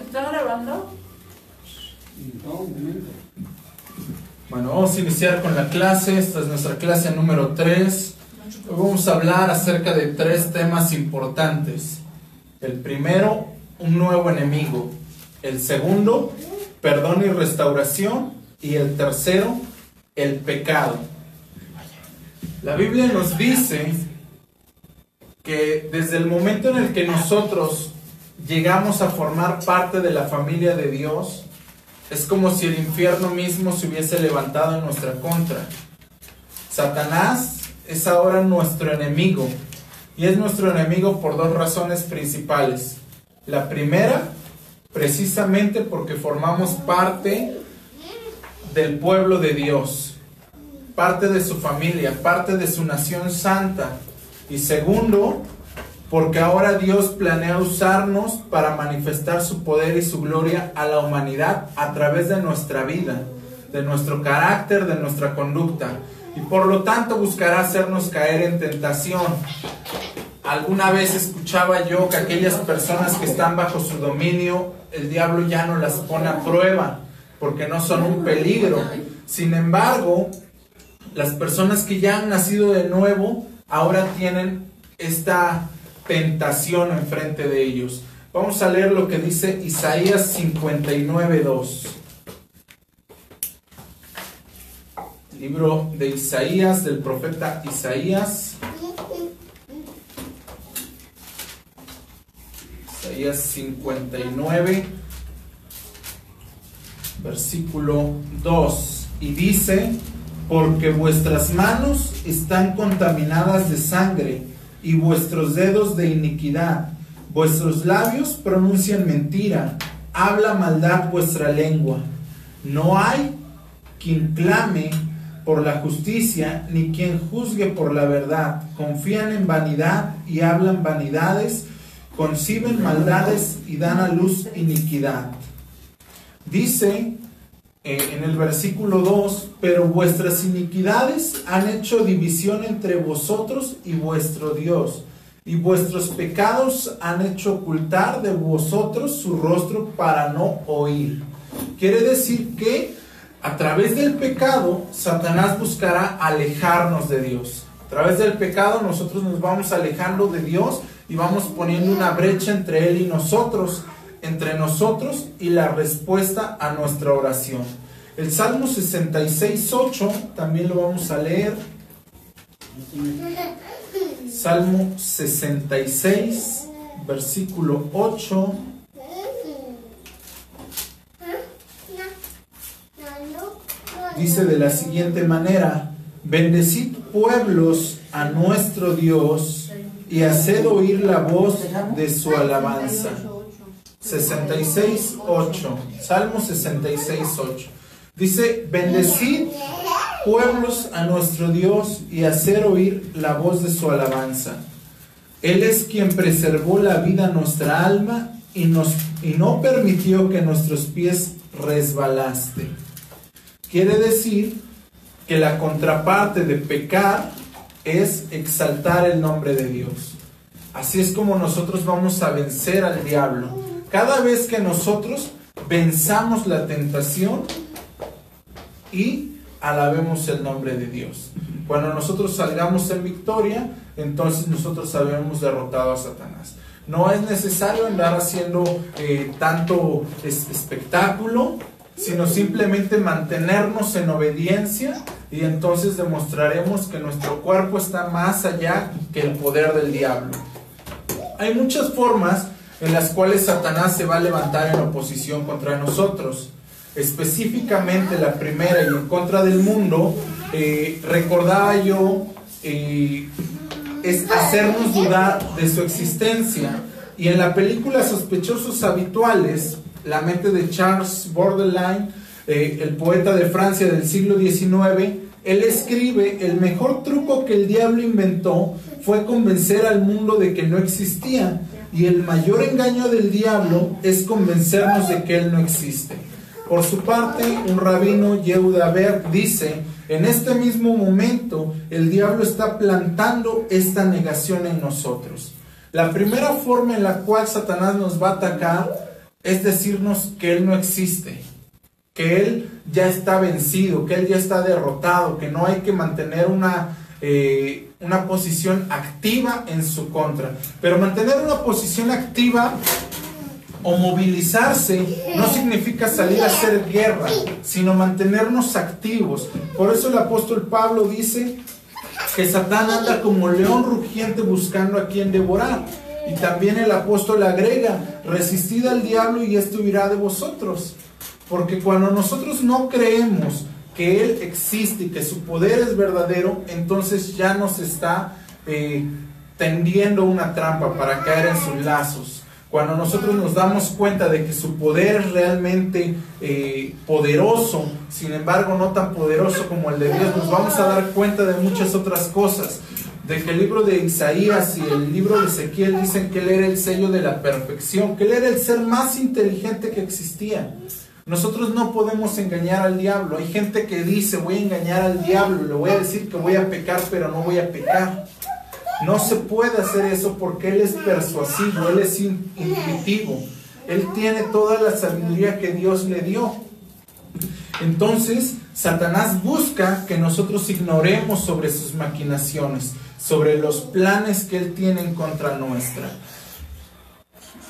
¿Está grabando? Bueno, vamos a iniciar con la clase. Esta es nuestra clase número 3. Hoy vamos a hablar acerca de tres temas importantes. El primero, un nuevo enemigo. El segundo, perdón y restauración. Y el tercero, el pecado. La Biblia nos dice que desde el momento en el que nosotros llegamos a formar parte de la familia de Dios, es como si el infierno mismo se hubiese levantado en nuestra contra. Satanás es ahora nuestro enemigo y es nuestro enemigo por dos razones principales. La primera, precisamente porque formamos parte del pueblo de Dios, parte de su familia, parte de su nación santa. Y segundo, porque ahora Dios planea usarnos para manifestar su poder y su gloria a la humanidad a través de nuestra vida, de nuestro carácter, de nuestra conducta. Y por lo tanto buscará hacernos caer en tentación. Alguna vez escuchaba yo que aquellas personas que están bajo su dominio, el diablo ya no las pone a prueba, porque no son un peligro. Sin embargo, las personas que ya han nacido de nuevo, ahora tienen esta tentación enfrente de ellos. Vamos a leer lo que dice Isaías 59.2. Libro de Isaías, del profeta Isaías. Isaías 59, versículo 2. Y dice, porque vuestras manos están contaminadas de sangre y vuestros dedos de iniquidad. Vuestros labios pronuncian mentira, habla maldad vuestra lengua. No hay quien clame por la justicia, ni quien juzgue por la verdad. Confían en vanidad y hablan vanidades, conciben maldades y dan a luz iniquidad. Dice eh, en el versículo 2, pero vuestras iniquidades han hecho división entre vosotros y vuestro Dios, y vuestros pecados han hecho ocultar de vosotros su rostro para no oír. Quiere decir que a través del pecado, Satanás buscará alejarnos de Dios. A través del pecado nosotros nos vamos alejando de Dios y vamos poniendo una brecha entre Él y nosotros entre nosotros y la respuesta a nuestra oración. El Salmo 66, 8 también lo vamos a leer. Salmo 66, versículo 8. Dice de la siguiente manera, bendecid pueblos a nuestro Dios y haced oír la voz de su alabanza. 66, 8. Salmo 66, 8. Dice, bendecid pueblos a nuestro Dios y hacer oír la voz de su alabanza. Él es quien preservó la vida a nuestra alma y, nos, y no permitió que nuestros pies resbalaste. Quiere decir que la contraparte de pecar es exaltar el nombre de Dios. Así es como nosotros vamos a vencer al diablo. Cada vez que nosotros venzamos la tentación y alabemos el nombre de Dios. Cuando nosotros salgamos en victoria, entonces nosotros habremos derrotado a Satanás. No es necesario andar haciendo eh, tanto espectáculo, sino simplemente mantenernos en obediencia y entonces demostraremos que nuestro cuerpo está más allá que el poder del diablo. Hay muchas formas en las cuales Satanás se va a levantar en oposición contra nosotros. Específicamente la primera y en contra del mundo, eh, recordaba yo, eh, es hacernos dudar de su existencia. Y en la película Sospechosos Habituales, la mente de Charles Borderline, eh, el poeta de Francia del siglo XIX, él escribe, el mejor truco que el diablo inventó fue convencer al mundo de que no existía y el mayor engaño del diablo es convencernos de que Él no existe. Por su parte, un rabino Yehuda Berg dice, en este mismo momento el diablo está plantando esta negación en nosotros. La primera forma en la cual Satanás nos va a atacar es decirnos que Él no existe, que Él ya está vencido, que Él ya está derrotado, que no hay que mantener una, eh, una posición activa en su contra. Pero mantener una posición activa o movilizarse no significa salir a hacer guerra, sino mantenernos activos. Por eso el apóstol Pablo dice que Satán anda como león rugiente buscando a quien devorar. Y también el apóstol agrega, resistid al diablo y esto huirá de vosotros. Porque cuando nosotros no creemos que Él existe y que su poder es verdadero, entonces ya nos está eh, tendiendo una trampa para caer en sus lazos. Cuando nosotros nos damos cuenta de que su poder es realmente eh, poderoso, sin embargo no tan poderoso como el de Dios, nos vamos a dar cuenta de muchas otras cosas. De que el libro de Isaías y el libro de Ezequiel dicen que él era el sello de la perfección, que él era el ser más inteligente que existía. Nosotros no podemos engañar al diablo. Hay gente que dice, voy a engañar al diablo, le voy a decir que voy a pecar, pero no voy a pecar. No se puede hacer eso porque Él es persuasivo, Él es intuitivo. Él tiene toda la sabiduría que Dios le dio. Entonces, Satanás busca que nosotros ignoremos sobre sus maquinaciones, sobre los planes que Él tiene en contra nuestra.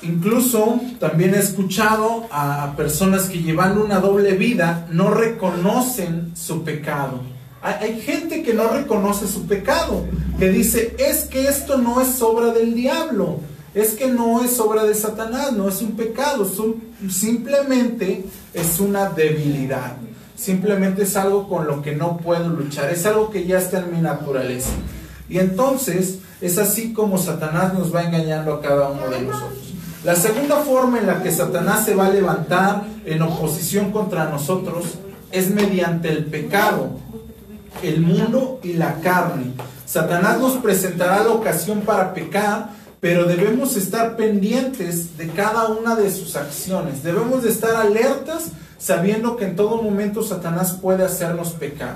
Incluso también he escuchado a personas que llevando una doble vida no reconocen su pecado. Hay gente que no reconoce su pecado, que dice, es que esto no es obra del diablo, es que no es obra de Satanás, no es un pecado, simplemente es una debilidad, simplemente es algo con lo que no puedo luchar, es algo que ya está en mi naturaleza. Y entonces es así como Satanás nos va engañando a cada uno de nosotros. La segunda forma en la que Satanás se va a levantar en oposición contra nosotros es mediante el pecado el mundo y la carne. Satanás nos presentará la ocasión para pecar, pero debemos estar pendientes de cada una de sus acciones. Debemos de estar alertas sabiendo que en todo momento Satanás puede hacernos pecar.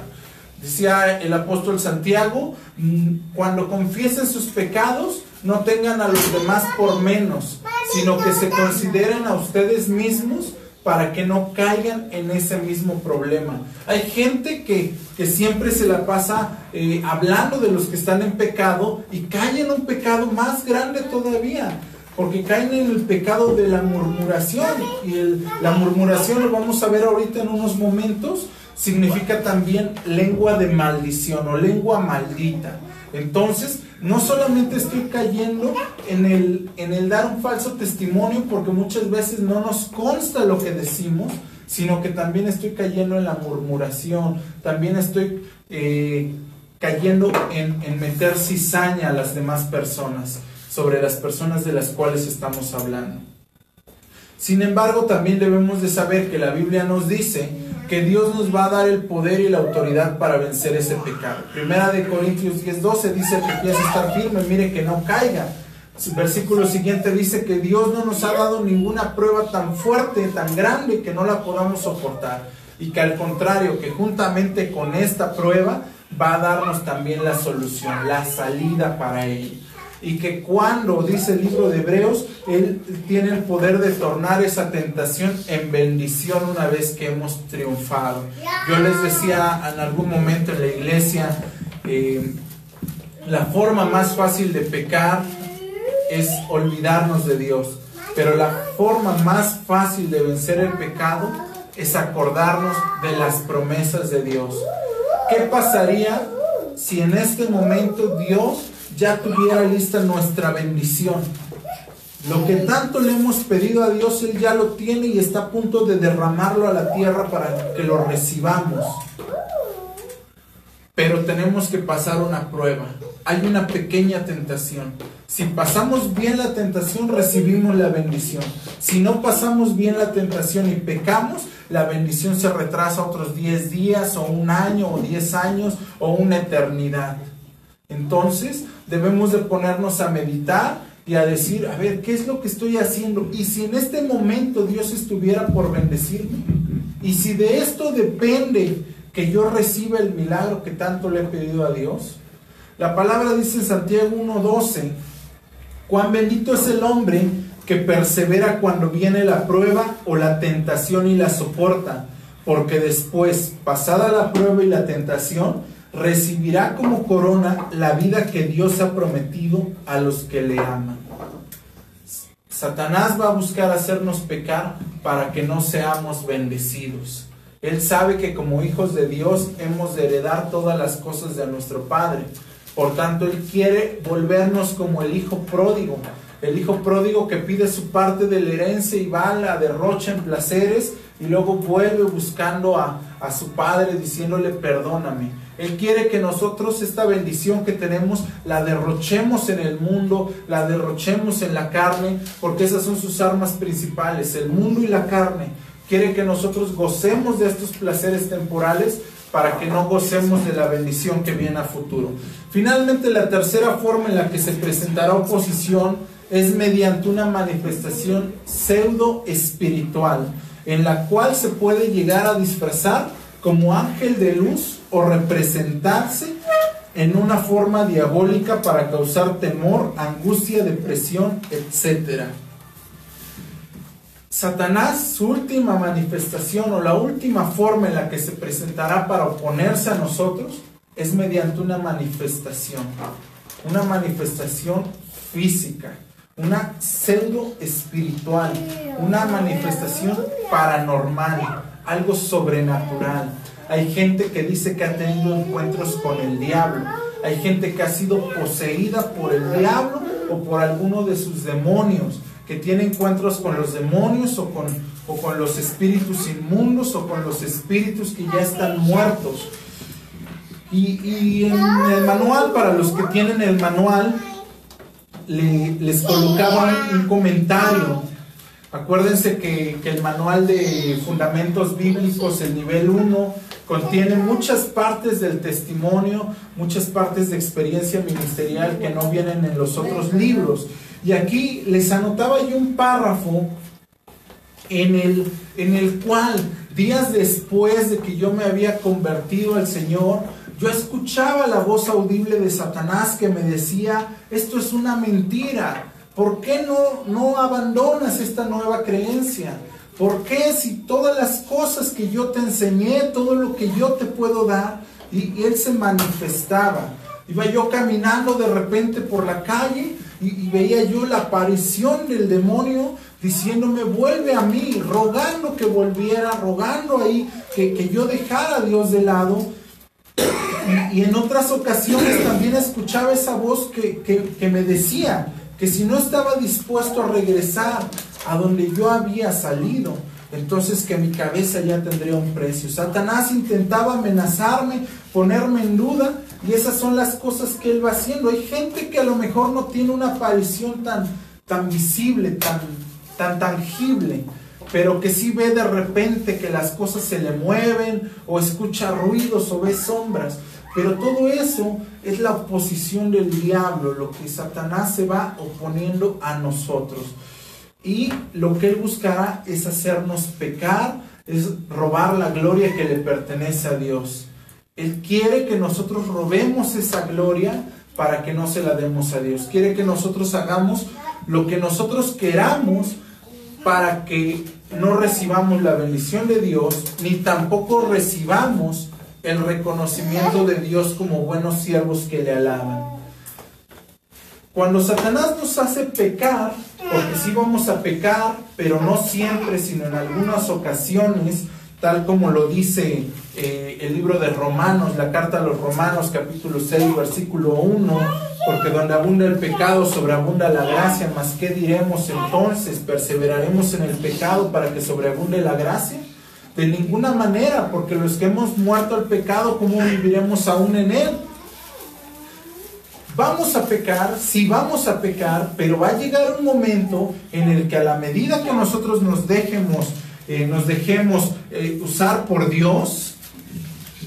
Decía el apóstol Santiago, mm, cuando confiesen sus pecados, no tengan a los demás por menos, sino que se consideren a ustedes mismos para que no caigan en ese mismo problema. Hay gente que, siempre se la pasa eh, hablando de los que están en pecado y caen en un pecado más grande todavía, porque caen en el pecado de la murmuración. Y la murmuración, lo vamos a ver ahorita en unos momentos, significa también lengua de maldición o lengua maldita. Entonces, no solamente estoy cayendo en el, en el dar un falso testimonio porque muchas veces no nos consta lo que decimos, sino que también estoy cayendo en la murmuración, también estoy eh, cayendo en, en meter cizaña a las demás personas, sobre las personas de las cuales estamos hablando. Sin embargo, también debemos de saber que la Biblia nos dice que Dios nos va a dar el poder y la autoridad para vencer ese pecado. Primera de Corintios 10:12 dice que a estar firme, mire que no caiga. Versículo siguiente dice que Dios no nos ha dado ninguna prueba tan fuerte, tan grande que no la podamos soportar. Y que al contrario, que juntamente con esta prueba va a darnos también la solución, la salida para ella y que cuando, dice el libro de Hebreos, Él tiene el poder de tornar esa tentación en bendición una vez que hemos triunfado. Yo les decía en algún momento en la iglesia, eh, la forma más fácil de pecar es olvidarnos de Dios, pero la forma más fácil de vencer el pecado es acordarnos de las promesas de Dios. ¿Qué pasaría si en este momento Dios ya tuviera lista nuestra bendición. Lo que tanto le hemos pedido a Dios, Él ya lo tiene y está a punto de derramarlo a la tierra para que lo recibamos. Pero tenemos que pasar una prueba. Hay una pequeña tentación. Si pasamos bien la tentación, recibimos la bendición. Si no pasamos bien la tentación y pecamos, la bendición se retrasa otros 10 días o un año o 10 años o una eternidad. Entonces debemos de ponernos a meditar y a decir, a ver, ¿qué es lo que estoy haciendo? Y si en este momento Dios estuviera por bendecirme, y si de esto depende que yo reciba el milagro que tanto le he pedido a Dios, la palabra dice en Santiago 1.12, cuán bendito es el hombre que persevera cuando viene la prueba o la tentación y la soporta, porque después, pasada la prueba y la tentación, recibirá como corona la vida que Dios ha prometido a los que le aman. Satanás va a buscar hacernos pecar para que no seamos bendecidos. Él sabe que como hijos de Dios hemos de heredar todas las cosas de nuestro Padre. Por tanto, Él quiere volvernos como el hijo pródigo. El hijo pródigo que pide su parte de la herencia y va a la derrocha en placeres y luego vuelve buscando a, a su padre diciéndole perdóname. Él quiere que nosotros esta bendición que tenemos la derrochemos en el mundo, la derrochemos en la carne, porque esas son sus armas principales, el mundo y la carne. Quiere que nosotros gocemos de estos placeres temporales para que no gocemos de la bendición que viene a futuro. Finalmente, la tercera forma en la que se presentará oposición es mediante una manifestación pseudo espiritual, en la cual se puede llegar a disfrazar como ángel de luz o representarse en una forma diabólica para causar temor, angustia, depresión, etc. Satanás, su última manifestación o la última forma en la que se presentará para oponerse a nosotros es mediante una manifestación, una manifestación física, una pseudo espiritual, una manifestación paranormal algo sobrenatural. Hay gente que dice que ha tenido encuentros con el diablo. Hay gente que ha sido poseída por el diablo o por alguno de sus demonios, que tiene encuentros con los demonios o con, o con los espíritus inmundos o con los espíritus que ya están muertos. Y, y en el manual, para los que tienen el manual, les colocaban un comentario Acuérdense que, el manual de fundamentos bíblicos, el nivel 1, contiene muchas partes del testimonio, muchas partes de experiencia ministerial que no vienen en los otros libros. Y aquí les anotaba yo un párrafo en el, en el cual, días después de que yo me había convertido al Señor, yo escuchaba la voz audible de Satanás que me decía, esto es una mentira ¿Por qué no, no abandonas esta nueva creencia? ¿Por qué si todas las cosas que yo te enseñé, todo lo que yo te puedo dar, y, él se manifestaba? Iba yo caminando de repente por la calle y, veía yo la aparición del demonio diciéndome, vuelve a mí, rogando que volviera, rogando ahí que, yo dejara a Dios de lado. Y, en otras ocasiones también escuchaba esa voz que, que me decía, que si no estaba dispuesto a regresar a donde yo había salido, entonces que mi cabeza ya tendría un precio. Satanás intentaba amenazarme, ponerme en duda, y esas son las cosas que él va haciendo. Hay gente que a lo mejor no tiene una aparición tan, tan visible, tan, tan tangible, pero que sí ve de repente que las cosas se le mueven, o escucha ruidos, o ve sombras. Pero todo eso es la oposición del diablo, lo que Satanás se va oponiendo a nosotros. Y lo que él buscará es hacernos pecar, es robar la gloria que le pertenece a Dios. Él quiere que nosotros robemos esa gloria para que no se la demos a Dios. Quiere que nosotros hagamos lo que nosotros queramos para que no recibamos la bendición de Dios, ni tampoco recibamos el reconocimiento de Dios como buenos siervos que le alaban. Cuando Satanás nos hace pecar, porque sí vamos a pecar, pero no siempre, sino en algunas ocasiones, tal como lo dice eh, el libro de Romanos, la carta a los Romanos, capítulo 6, versículo 1, porque donde abunda el pecado, sobreabunda la gracia, más qué diremos entonces, perseveraremos en el pecado para que sobreabunde la gracia. De ninguna manera, porque los que hemos muerto al pecado, ¿cómo viviremos aún en él? Vamos a pecar, sí vamos a pecar, pero va a llegar un momento en el que a la medida que nosotros nos dejemos, eh, nos dejemos eh, usar por Dios,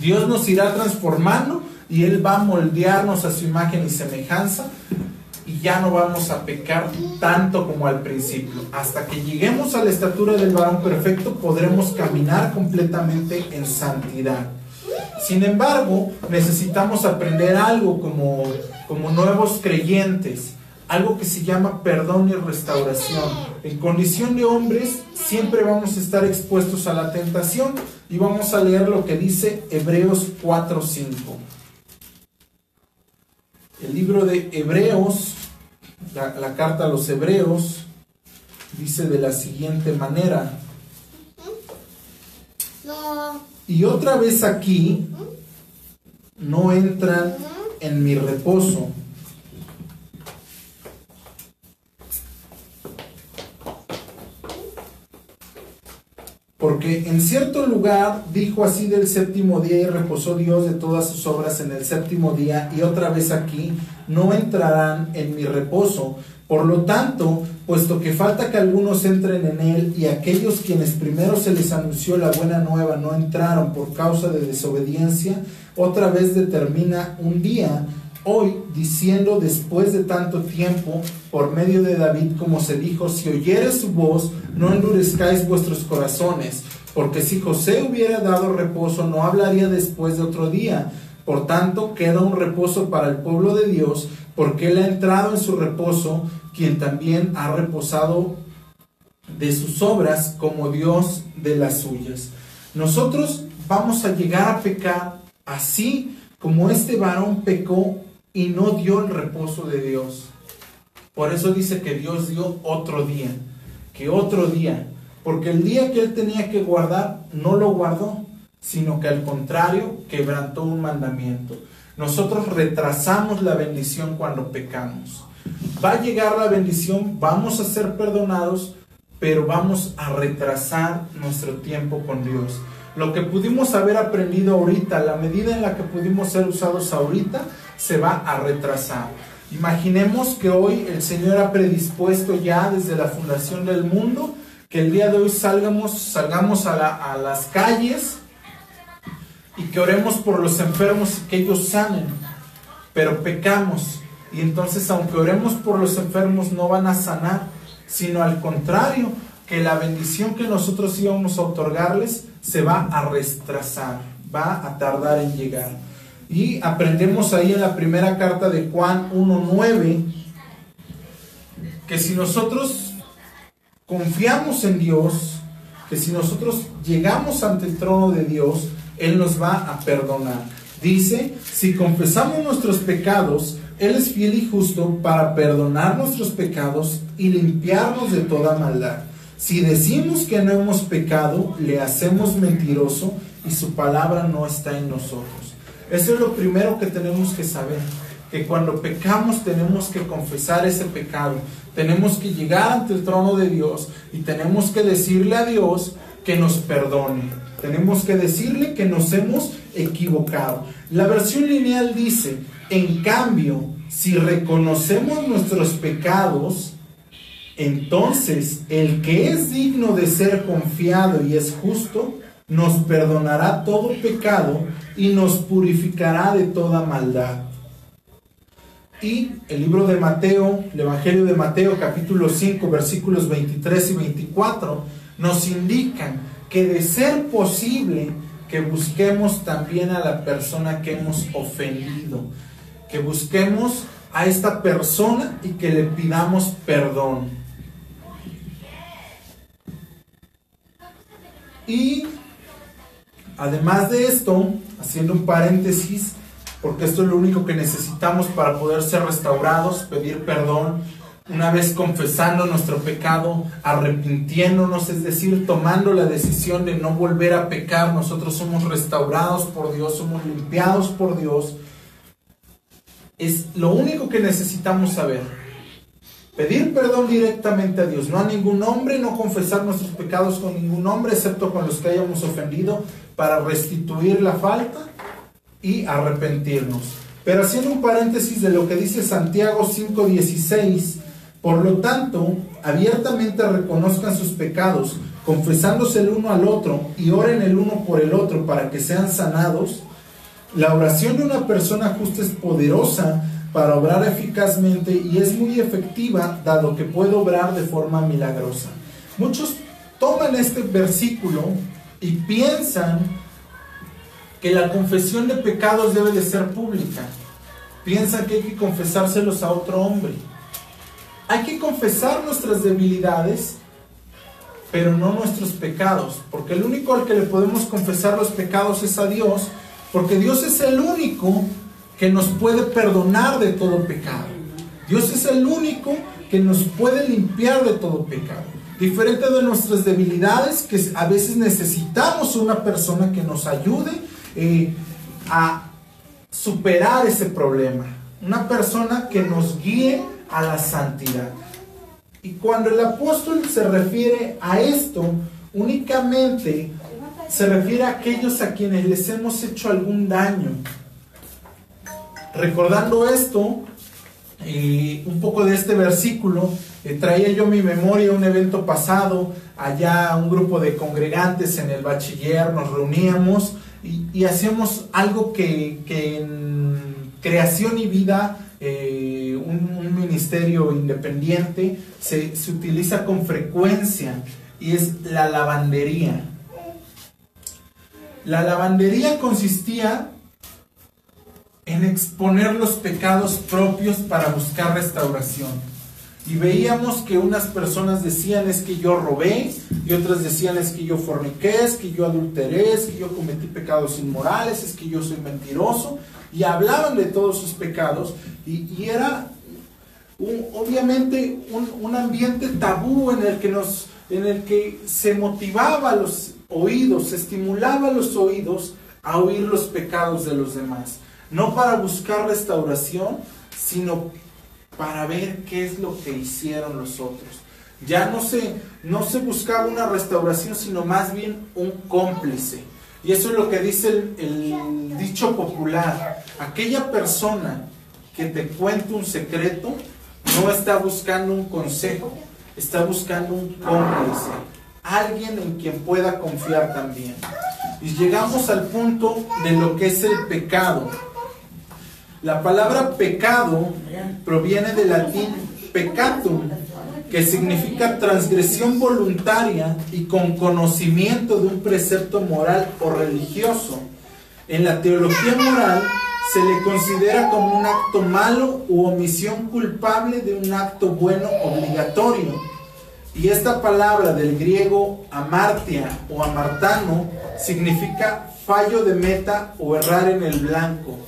Dios nos irá transformando y Él va a moldearnos a su imagen y semejanza y ya no vamos a pecar tanto como al principio. Hasta que lleguemos a la estatura del varón perfecto, podremos caminar completamente en santidad. Sin embargo, necesitamos aprender algo como, como nuevos creyentes, algo que se llama perdón y restauración. En condición de hombres siempre vamos a estar expuestos a la tentación y vamos a leer lo que dice Hebreos 4:5. El libro de Hebreos, la, carta a los Hebreos, dice de la siguiente manera. Y otra vez aquí no entran en mi reposo. En cierto lugar dijo así del séptimo día y reposó Dios de todas sus obras en el séptimo día y otra vez aquí no entrarán en mi reposo. Por lo tanto, puesto que falta que algunos entren en él y aquellos quienes primero se les anunció la buena nueva no entraron por causa de desobediencia, otra vez determina un día, hoy, diciendo después de tanto tiempo, por medio de David, como se dijo, si oyeres su voz, no endurezcáis vuestros corazones, porque si José hubiera dado reposo, no hablaría después de otro día. Por tanto, queda un reposo para el pueblo de Dios, porque él ha entrado en su reposo quien también ha reposado de sus obras como Dios de las suyas. Nosotros vamos a llegar a pecar así como este varón pecó y no dio el reposo de Dios. Por eso dice que Dios dio otro día, que otro día, porque el día que él tenía que guardar no lo guardó, sino que al contrario quebrantó un mandamiento. Nosotros retrasamos la bendición cuando pecamos. Va a llegar la bendición, vamos a ser perdonados, pero vamos a retrasar nuestro tiempo con Dios. Lo que pudimos haber aprendido ahorita, la medida en la que pudimos ser usados ahorita, se va a retrasar. Imaginemos que hoy el Señor ha predispuesto ya desde la fundación del mundo que el día de hoy salgamos, salgamos a, las calles y que oremos por los enfermos y que ellos sanen, pero pecamos y entonces, aunque oremos por los enfermos, no van a sanar, sino al contrario, que la bendición que nosotros íbamos a otorgarles se va a retrasar, va a tardar en llegar. Y aprendemos ahí en la primera carta de Juan 1.9 que si nosotros confiamos en Dios, que si nosotros llegamos ante el trono de Dios, Él nos va a perdonar. Dice, si confesamos nuestros pecados, él es fiel y justo para perdonar nuestros pecados y limpiarnos de toda maldad. Si decimos que no hemos pecado, le hacemos mentiroso y su palabra no está en nosotros. Eso es lo primero que tenemos que saber, que cuando pecamos tenemos que confesar ese pecado, tenemos que llegar ante el trono de Dios y tenemos que decirle a Dios que nos perdone. Tenemos que decirle que nos hemos equivocado. La versión lineal dice, en cambio, si reconocemos nuestros pecados, entonces el que es digno de ser confiado y es justo, nos perdonará todo pecado y nos purificará de toda maldad. Y el libro de Mateo, el Evangelio de Mateo capítulo 5 versículos 23 y 24 nos indican que de ser posible que busquemos también a la persona que hemos ofendido que busquemos a esta persona y que le pidamos perdón. Y además de esto, haciendo un paréntesis, porque esto es lo único que necesitamos para poder ser restaurados, pedir perdón, una vez confesando nuestro pecado, arrepintiéndonos, es decir, tomando la decisión de no volver a pecar, nosotros somos restaurados por Dios, somos limpiados por Dios. Es lo único que necesitamos saber. Pedir perdón directamente a Dios, no a ningún hombre, no confesar nuestros pecados con ningún hombre, excepto con los que hayamos ofendido, para restituir la falta y arrepentirnos. Pero haciendo un paréntesis de lo que dice Santiago 5:16, por lo tanto, abiertamente reconozcan sus pecados, confesándose el uno al otro y oren el uno por el otro para que sean sanados. La oración de una persona justa es poderosa para obrar eficazmente y es muy efectiva dado que puede obrar de forma milagrosa. Muchos toman este versículo y piensan que la confesión de pecados debe de ser pública. Piensan que hay que confesárselos a otro hombre. Hay que confesar nuestras debilidades pero no nuestros pecados, porque el único al que le podemos confesar los pecados es a Dios, porque Dios es el único que nos puede perdonar de todo pecado. Dios es el único que nos puede limpiar de todo pecado. Diferente de nuestras debilidades, que a veces necesitamos una persona que nos ayude eh, a superar ese problema. Una persona que nos guíe a la santidad. Y cuando el apóstol se refiere a esto, únicamente se refiere a aquellos a quienes les hemos hecho algún daño. Recordando esto, y un poco de este versículo, eh, traía yo mi memoria un evento pasado, allá un grupo de congregantes en el bachiller, nos reuníamos y, hacíamos algo que, en creación y vida, eh, un, ministerio independiente, se, se utiliza con frecuencia y es la lavandería. La lavandería consistía en exponer los pecados propios para buscar restauración. Y veíamos que unas personas decían es que yo robé, y otras decían es que yo forniqué, es que yo adulteré, es que yo cometí pecados inmorales, es que yo soy mentiroso, y hablaban de todos sus pecados, y, era obviamente un, un, ambiente tabú en el, que nos, en el que se motivaba los oídos, se estimulaba los oídos a oír los pecados de los demás. No para buscar restauración, sino para ver qué es lo que hicieron los otros. Ya no se, no se buscaba una restauración, sino más bien un cómplice. Y eso es lo que dice el, el dicho popular. Aquella persona que te cuenta un secreto no está buscando un consejo, está buscando un cómplice, alguien en quien pueda confiar también. Y llegamos al punto de lo que es el pecado. La palabra pecado proviene del latín peccatum, que significa transgresión voluntaria y con conocimiento de un precepto moral o religioso. En la teología moral se le considera como un acto malo u omisión culpable de un acto bueno obligatorio. Y esta palabra del griego amartia o amartano significa fallo de meta o errar en el blanco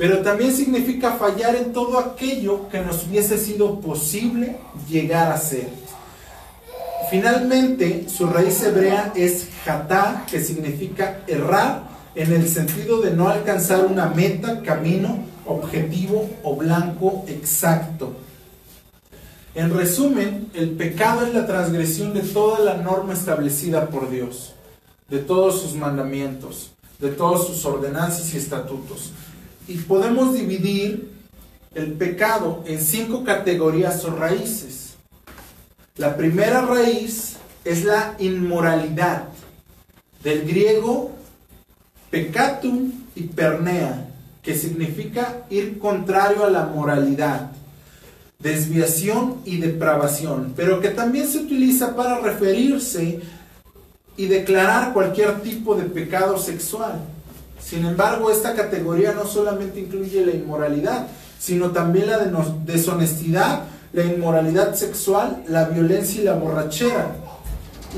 pero también significa fallar en todo aquello que nos hubiese sido posible llegar a ser. Finalmente, su raíz hebrea es jatá, que significa errar en el sentido de no alcanzar una meta, camino, objetivo o blanco exacto. En resumen, el pecado es la transgresión de toda la norma establecida por Dios, de todos sus mandamientos, de todas sus ordenanzas y estatutos. Y podemos dividir el pecado en cinco categorías o raíces. La primera raíz es la inmoralidad, del griego pecatum y pernea, que significa ir contrario a la moralidad, desviación y depravación, pero que también se utiliza para referirse y declarar cualquier tipo de pecado sexual. Sin embargo, esta categoría no solamente incluye la inmoralidad, sino también la deshonestidad, la inmoralidad sexual, la violencia y la borrachera.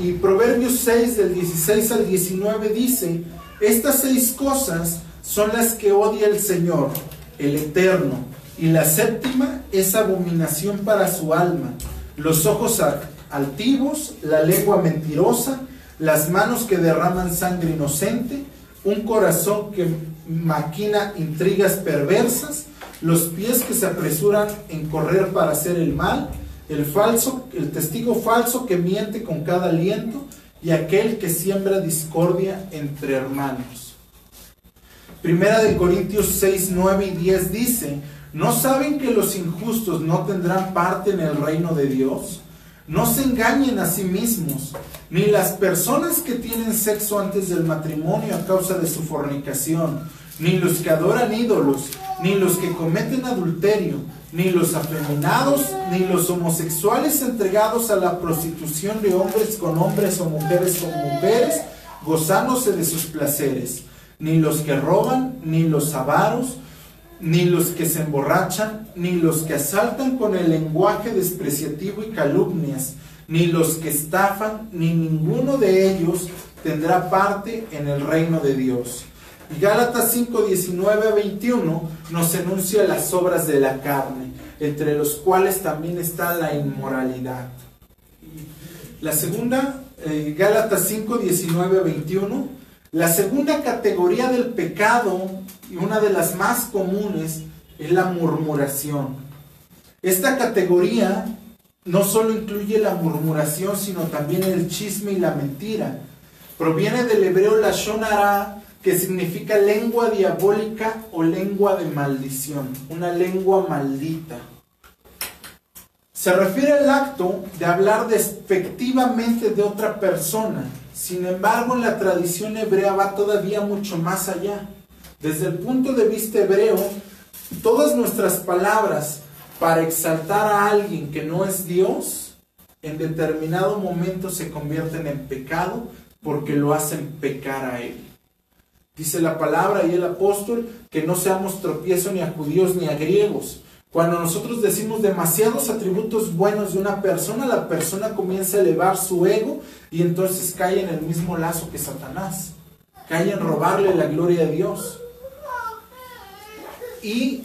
Y Proverbios 6 del 16 al 19 dice, estas seis cosas son las que odia el Señor, el Eterno, y la séptima es abominación para su alma, los ojos altivos, la lengua mentirosa, las manos que derraman sangre inocente, un corazón que maquina intrigas perversas, los pies que se apresuran en correr para hacer el mal, el falso, el testigo falso que miente con cada aliento y aquel que siembra discordia entre hermanos. Primera de Corintios 6, 9 y 10 dice, ¿no saben que los injustos no tendrán parte en el reino de Dios? No se engañen a sí mismos, ni las personas que tienen sexo antes del matrimonio a causa de su fornicación, ni los que adoran ídolos, ni los que cometen adulterio, ni los afeminados, ni los homosexuales entregados a la prostitución de hombres con hombres o mujeres con mujeres, gozándose de sus placeres, ni los que roban, ni los avaros, ni los que se emborrachan, ni los que asaltan con el lenguaje despreciativo y calumnias, ni los que estafan, ni ninguno de ellos tendrá parte en el reino de Dios. Gálatas 5, 19 a 21 nos enuncia las obras de la carne, entre los cuales también está la inmoralidad. La segunda, eh, Gálatas 5, 19 a 21, la segunda categoría del pecado, y una de las más comunes, es la murmuración. Esta categoría no solo incluye la murmuración, sino también el chisme y la mentira. Proviene del hebreo la shonara, que significa lengua diabólica o lengua de maldición, una lengua maldita. Se refiere al acto de hablar despectivamente de otra persona. Sin embargo, en la tradición hebrea va todavía mucho más allá. Desde el punto de vista hebreo, todas nuestras palabras para exaltar a alguien que no es Dios, en determinado momento se convierten en pecado porque lo hacen pecar a Él. Dice la palabra y el apóstol que no seamos tropiezo ni a judíos ni a griegos. Cuando nosotros decimos demasiados atributos buenos de una persona, la persona comienza a elevar su ego y entonces cae en el mismo lazo que Satanás. Cae en robarle la gloria a Dios. Y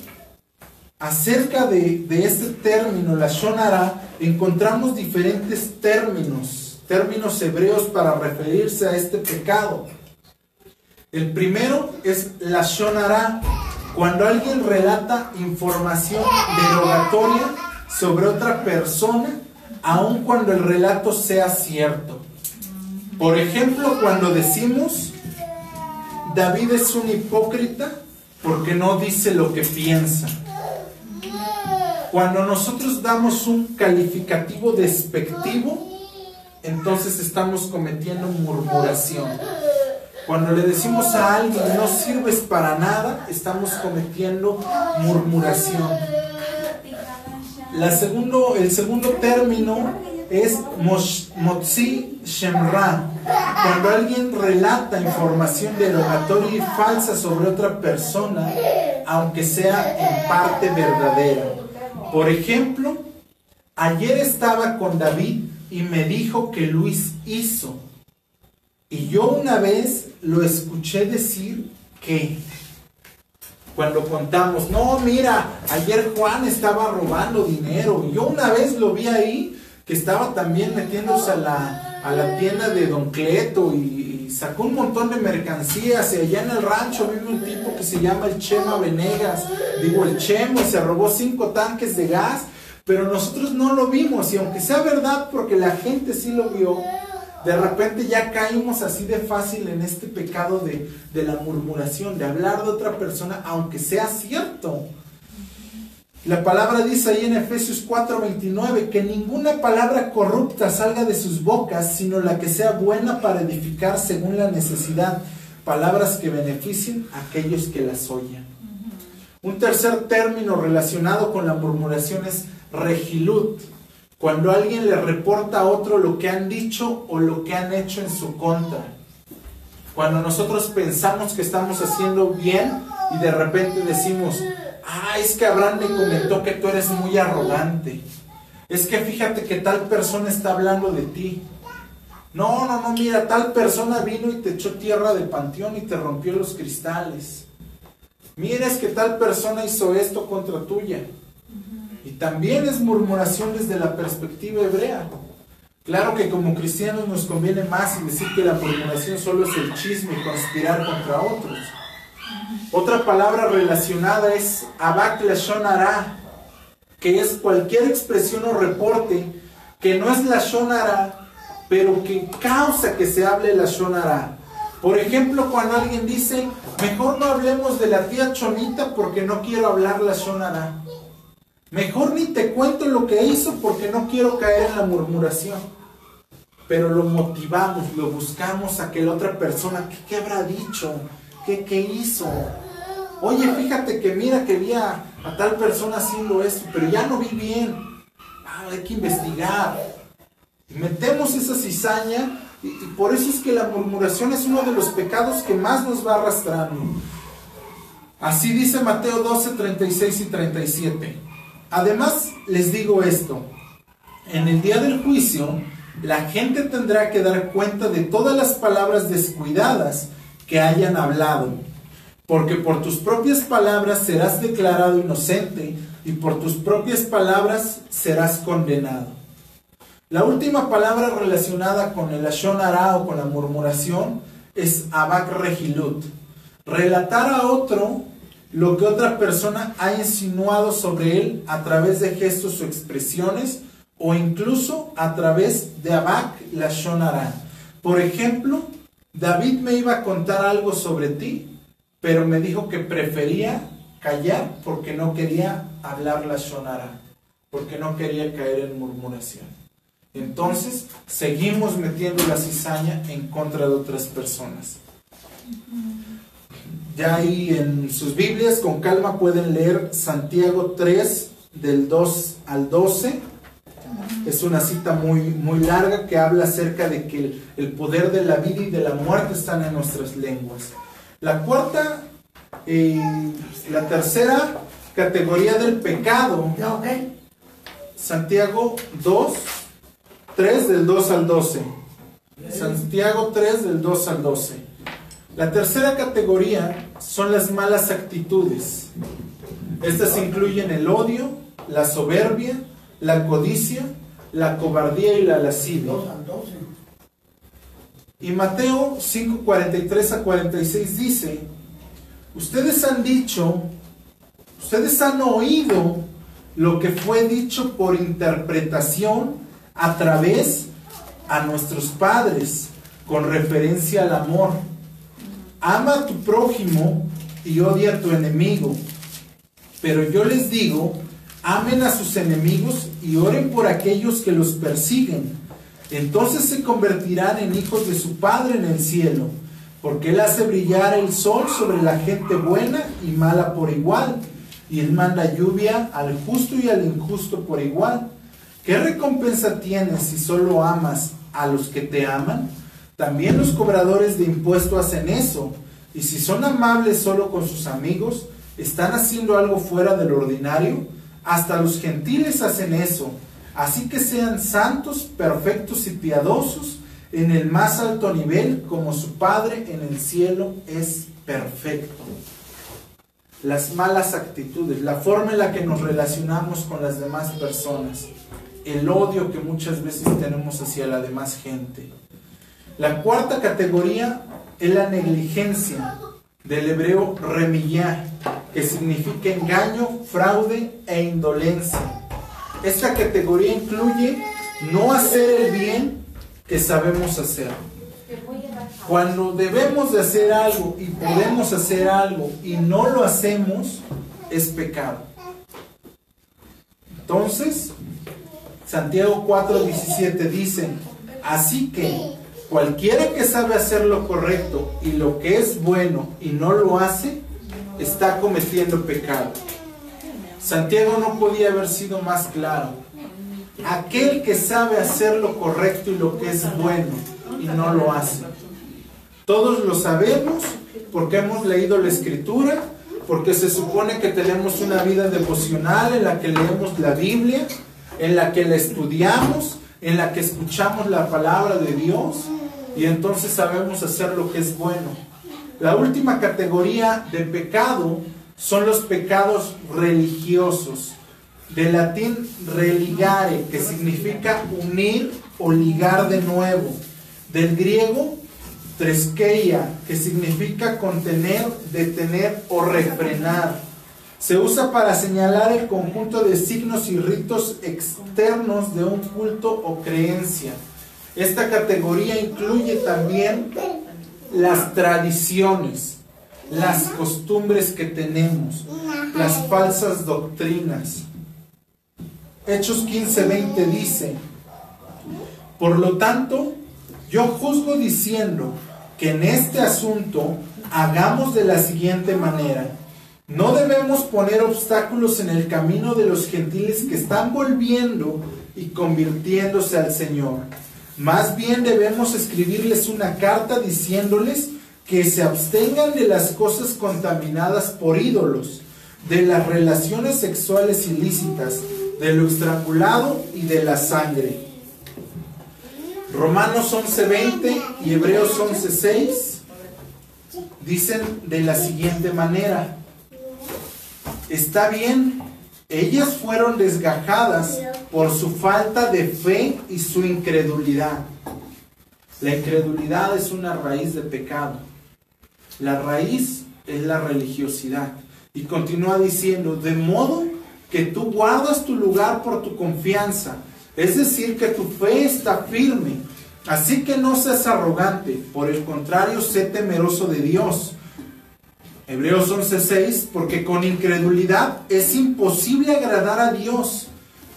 acerca de, este término, la Shonara, encontramos diferentes términos, términos hebreos para referirse a este pecado. El primero es la Shonara, cuando alguien relata información derogatoria sobre otra persona, aun cuando el relato sea cierto. Por ejemplo, cuando decimos, David es un hipócrita porque no dice lo que piensa. Cuando nosotros damos un calificativo despectivo, entonces estamos cometiendo murmuración. Cuando le decimos a alguien no sirves para nada, estamos cometiendo murmuración. La segundo, el segundo término es motzi shemra. Cuando alguien relata información derogatoria y falsa sobre otra persona, aunque sea en parte verdadera. Por ejemplo, ayer estaba con David y me dijo que Luis hizo. Y yo una vez lo escuché decir que cuando contamos, no, mira, ayer Juan estaba robando dinero. Yo una vez lo vi ahí que estaba también metiéndose a la, a la tienda de Don Cleto y, sacó un montón de mercancías. Y allá en el rancho vive un tipo que se llama el Chema Venegas digo el Chemo, y se robó cinco tanques de gas, pero nosotros no lo vimos, y aunque sea verdad, porque la gente sí lo vio, de repente ya caímos así de fácil en este pecado de, de la murmuración, de hablar de otra persona, aunque sea cierto. La palabra dice ahí en Efesios 4:29 que ninguna palabra corrupta salga de sus bocas, sino la que sea buena para edificar según la necesidad, palabras que beneficien a aquellos que las oyen. Un tercer término relacionado con la murmuración es regilut, cuando alguien le reporta a otro lo que han dicho o lo que han hecho en su contra. Cuando nosotros pensamos que estamos haciendo bien y de repente decimos, ah, es que Abraham me comentó que tú eres muy arrogante. Es que fíjate que tal persona está hablando de ti. No, no, no, mira, tal persona vino y te echó tierra del panteón y te rompió los cristales. Mires que tal persona hizo esto contra tuya. Y también es murmuración desde la perspectiva hebrea. Claro que como cristianos nos conviene más decir que la murmuración solo es el chisme y conspirar contra otros. Otra palabra relacionada es abak lashon que es cualquier expresión o reporte que no es la shonara, pero que causa que se hable la shonara. Por ejemplo, cuando alguien dice, mejor no hablemos de la tía Chonita porque no quiero hablar la Shonara. Mejor ni te cuento lo que hizo porque no quiero caer en la murmuración. Pero lo motivamos, lo buscamos a que la otra persona, ¿qué, habrá dicho? ¿Qué, ¿Qué, hizo? Oye, fíjate que mira que vi a, tal persona haciendo esto, pero ya no vi bien. Ah, hay que investigar. Metemos esa cizaña y, por eso es que la murmuración es uno de los pecados que más nos va arrastrando. Así dice Mateo 12, 36 y 37. Además, les digo esto. En el día del juicio, la gente tendrá que dar cuenta de todas las palabras descuidadas que hayan hablado, porque por tus propias palabras serás declarado inocente y por tus propias palabras serás condenado. La última palabra relacionada con el Ashon o con la murmuración es abak regilut. Relatar a otro lo que otra persona ha insinuado sobre él a través de gestos o expresiones o incluso a través de abak la shonara. Por ejemplo, David me iba a contar algo sobre ti, pero me dijo que prefería callar porque no quería hablar la shonara, porque no quería caer en murmuración. Entonces, seguimos metiendo la cizaña en contra de otras personas. Ya ahí en sus Biblias con calma pueden leer Santiago 3 del 2 al 12. Es una cita muy, muy larga que habla acerca de que el, poder de la vida y de la muerte están en nuestras lenguas. La cuarta y la tercera categoría del pecado, Santiago 2, 3 del 2 al 12. Santiago 3 del 2 al 12. La tercera categoría son las malas actitudes. Estas incluyen el odio, la soberbia, la codicia, la cobardía y la lascivia. Y Mateo 5, 43 a 46 dice, ustedes han dicho, ustedes han oído lo que fue dicho por interpretación a través a nuestros padres con referencia al amor. Ama a tu prójimo y odia a tu enemigo. Pero yo les digo, amen a sus enemigos y oren por aquellos que los persiguen. Entonces se convertirán en hijos de su Padre en el cielo, porque Él hace brillar el sol sobre la gente buena y mala por igual, y Él manda lluvia al justo y al injusto por igual. ¿Qué recompensa tienes si solo amas a los que te aman? También los cobradores de impuestos hacen eso. Y si son amables solo con sus amigos, están haciendo algo fuera del ordinario. Hasta los gentiles hacen eso. Así que sean santos, perfectos y piadosos en el más alto nivel, como su Padre en el cielo es perfecto. Las malas actitudes, la forma en la que nos relacionamos con las demás personas el odio que muchas veces tenemos hacia la demás gente. La cuarta categoría es la negligencia, del hebreo remillá, que significa engaño, fraude e indolencia. Esta categoría incluye no hacer el bien que sabemos hacer. Cuando debemos de hacer algo y podemos hacer algo y no lo hacemos, es pecado. Entonces, Santiago 4:17 dice, así que cualquiera que sabe hacer lo correcto y lo que es bueno y no lo hace, está cometiendo pecado. Santiago no podía haber sido más claro. Aquel que sabe hacer lo correcto y lo que es bueno y no lo hace. Todos lo sabemos porque hemos leído la escritura, porque se supone que tenemos una vida devocional en la que leemos la Biblia en la que la estudiamos, en la que escuchamos la palabra de Dios y entonces sabemos hacer lo que es bueno. La última categoría de pecado son los pecados religiosos. De latín religare, que significa unir o ligar de nuevo. Del griego treskeia, que significa contener, detener o refrenar. Se usa para señalar el conjunto de signos y ritos externos de un culto o creencia. Esta categoría incluye también las tradiciones, las costumbres que tenemos, las falsas doctrinas. Hechos 15:20 dice, por lo tanto, yo juzgo diciendo que en este asunto hagamos de la siguiente manera no debemos poner obstáculos en el camino de los gentiles que están volviendo y convirtiéndose al Señor. Más bien debemos escribirles una carta diciéndoles que se abstengan de las cosas contaminadas por ídolos, de las relaciones sexuales ilícitas, de lo estrangulado y de la sangre. Romanos 11:20 y Hebreos 11:6 dicen de la siguiente manera, está bien, ellas fueron desgajadas por su falta de fe y su incredulidad. La incredulidad es una raíz de pecado. La raíz es la religiosidad. Y continúa diciendo, de modo que tú guardas tu lugar por tu confianza. Es decir, que tu fe está firme. Así que no seas arrogante, por el contrario, sé temeroso de Dios. Hebreos 11:6, porque con incredulidad es imposible agradar a Dios,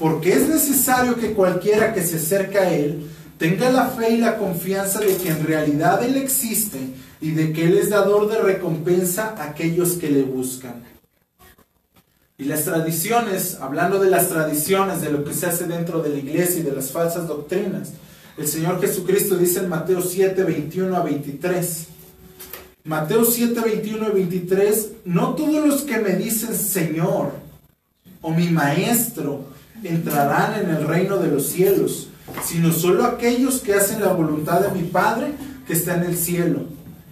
porque es necesario que cualquiera que se acerca a Él tenga la fe y la confianza de que en realidad Él existe y de que Él es dador de recompensa a aquellos que le buscan. Y las tradiciones, hablando de las tradiciones, de lo que se hace dentro de la iglesia y de las falsas doctrinas, el Señor Jesucristo dice en Mateo 7, 21 a 23. Mateo 7, 21 y 23, no todos los que me dicen Señor o mi Maestro entrarán en el reino de los cielos, sino solo aquellos que hacen la voluntad de mi Padre que está en el cielo.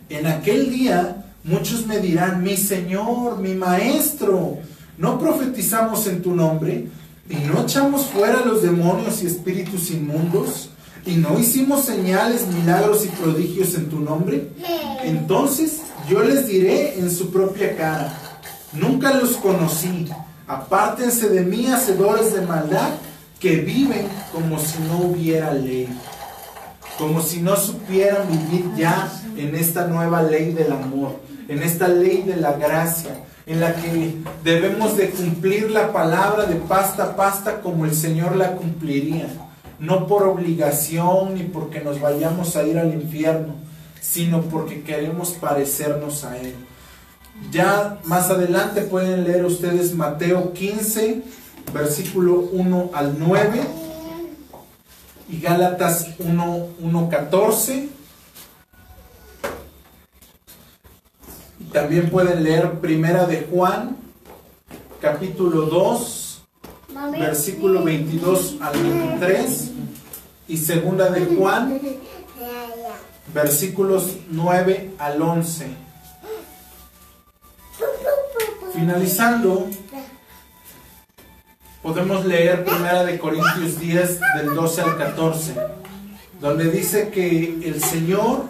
En aquel día muchos me dirán, mi Señor, mi Maestro, ¿no profetizamos en tu nombre? ¿Y no echamos fuera los demonios y espíritus inmundos? ¿Y no hicimos señales, milagros y prodigios en tu nombre? Entonces yo les diré en su propia cara, nunca los conocí, apártense de mí, hacedores de maldad, que viven como si no hubiera ley, como si no supieran vivir ya en esta nueva ley del amor, en esta ley de la gracia, en la que debemos de cumplir la palabra de pasta a pasta como el Señor la cumpliría, no por obligación ni porque nos vayamos a ir al infierno, sino porque queremos parecernos a Él. Ya más adelante pueden leer ustedes Mateo 15, versículo 1 al 9 y Gálatas 1, 1, 14 También pueden leer Primera de Juan, capítulo 2, versículo 22 al 23, y Segunda de Juan, versículos 9 al 11. Finalizando, podemos leer Primera de Corintios 10 del 12 al 14, donde dice que el Señor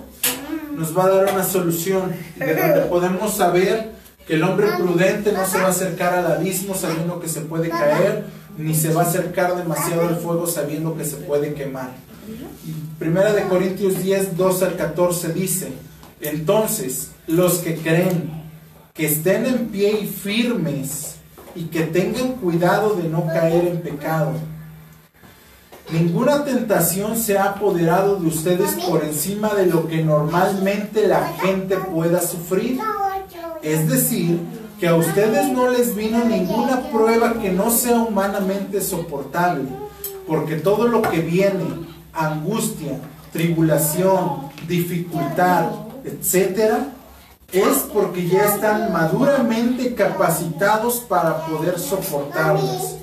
nos va a dar una solución de donde podemos saber que el hombre prudente no se va a acercar al abismo sabiendo que se puede caer, ni se va a acercar demasiado al fuego sabiendo que se puede quemar. Primera de Corintios 10, 2 al 14 dice, entonces los que creen que estén en pie y firmes y que tengan cuidado de no caer en pecado Ninguna tentación se ha apoderado de ustedes por encima de lo que normalmente la gente pueda sufrir. Es decir, que a ustedes no les vino ninguna prueba que no sea humanamente soportable, porque todo lo que viene, angustia, tribulación, dificultad, etcétera, es porque ya están maduramente capacitados para poder soportarlas.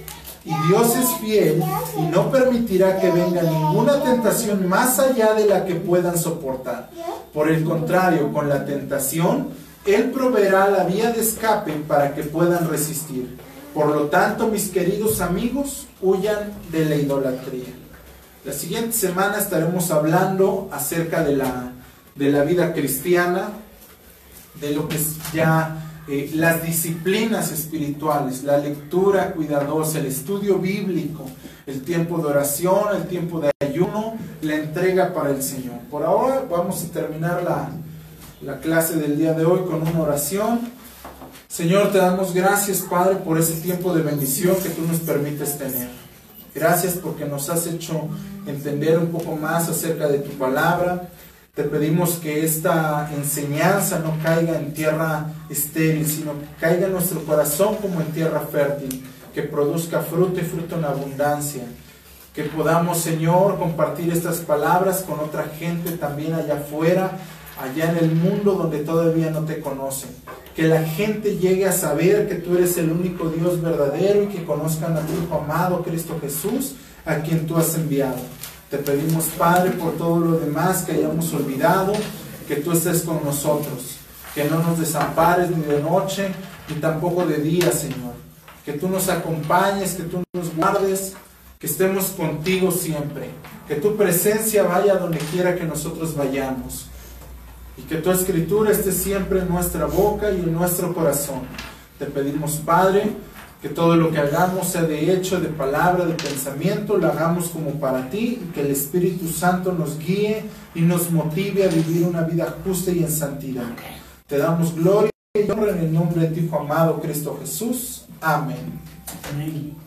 Y Dios es fiel y no permitirá que venga ninguna tentación más allá de la que puedan soportar. Por el contrario, con la tentación, Él proveerá la vía de escape para que puedan resistir. Por lo tanto, mis queridos amigos, huyan de la idolatría. La siguiente semana estaremos hablando acerca de la, de la vida cristiana, de lo que ya eh, las disciplinas espirituales, la lectura cuidadosa, el estudio bíblico, el tiempo de oración, el tiempo de ayuno, la entrega para el Señor. Por ahora vamos a terminar la, la clase del día de hoy con una oración. Señor, te damos gracias, Padre, por ese tiempo de bendición que tú nos permites tener. Gracias porque nos has hecho entender un poco más acerca de tu palabra. Te pedimos que esta enseñanza no caiga en tierra estéril, sino que caiga en nuestro corazón como en tierra fértil, que produzca fruto y fruto en abundancia. Que podamos, Señor, compartir estas palabras con otra gente también allá afuera, allá en el mundo donde todavía no te conocen. que la gente llegue a saber que tú eres el único Dios verdadero y que conozcan a tu Hijo amado Cristo Jesús, a quien tú has enviado. Te pedimos, Padre, por todo lo demás que hayamos olvidado, que tú estés con nosotros, que no nos desampares ni de noche ni tampoco de día, Señor. Que tú nos acompañes, que tú nos guardes, que estemos contigo siempre. Que tu presencia vaya donde quiera que nosotros vayamos y que tu escritura esté siempre en nuestra boca y en nuestro corazón. Te pedimos, Padre, que todo lo que hagamos sea de hecho, de palabra, de pensamiento, lo hagamos como para ti y que el Espíritu Santo nos guíe y nos motive a vivir una vida justa y en santidad. Te damos gloria y honra en el nombre de tu Hijo amado Cristo Jesús. Amén. Amén. Amén.